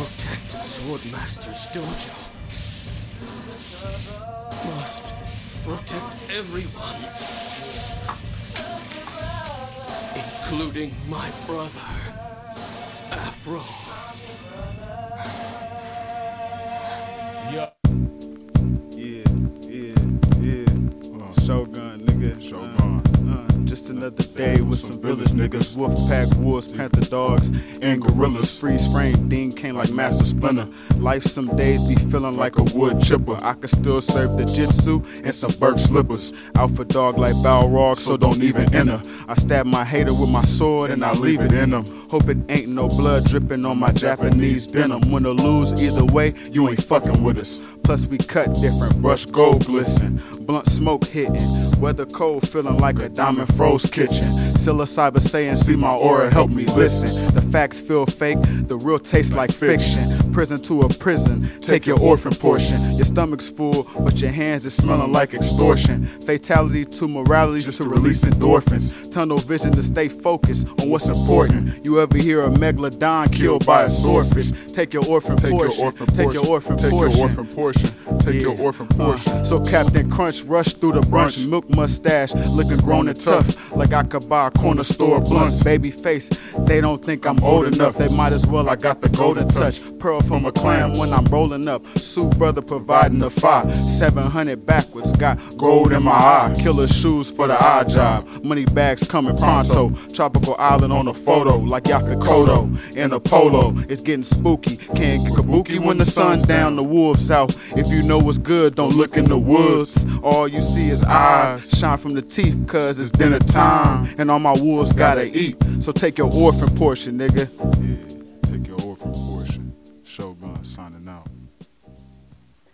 Swordmaster's dojo. Must protect everyone, including my brother, Afro. Yeah, another day with some village niggas. Wolf pack, wolves, panther dogs, and gorillas. Freeze frame, Dean came like Master Splinter. Life some days be feeling like a wood chipper. I can still serve the jitsu and some Burke slippers. Alpha dog like Balrog, so don't even enter. I stab my hater with my sword and I leave it in him. Hope it ain't no blood dripping on my Japanese denim. Win or lose, either way, you ain't fucking with us. Plus we cut different, brush gold glisten, blunt smoke hitting, weather cold feeling like a diamond froze kitchen. Psilocyber saying, see my aura, help me listen. The facts feel fake, the real taste like fiction. Prison to a prison, take your orphan portion. Your stomach's full, but your hands is smelling like extortion. Fatality to morality just to release endorphins. Tunnel vision to stay focused on what's important. You ever hear a megalodon killed by a swordfish? Take your orphan Take portion. your orphan Take portion. your orphan Take portion. your orphan portion. Take your orphan portion. Uh, so Captain Crunch rushed through the brunch, Brunch. milk mustache, looking grown and tough, like I could buy a corner store blunts. Baby face, they don't think I'm old enough. They might as well. I got the golden touch. Pearl from a clan when I'm rolling up. Sue brother providing the fire. 700 backwards, got gold in my eye. Killer shoes for the eye job. Money bags coming pronto. Tropical island on a photo, like Yaphet Kotto in a polo. It's getting spooky. Can't get kabuki when the sun's down, the wolves out. If you know what's good, don't look in the woods. All you see is eyes shine from the teeth, cause it's dinner time. And all my wolves gotta eat. So take your orphan portion, nigga. Yeah. Take your orphan portion signing out.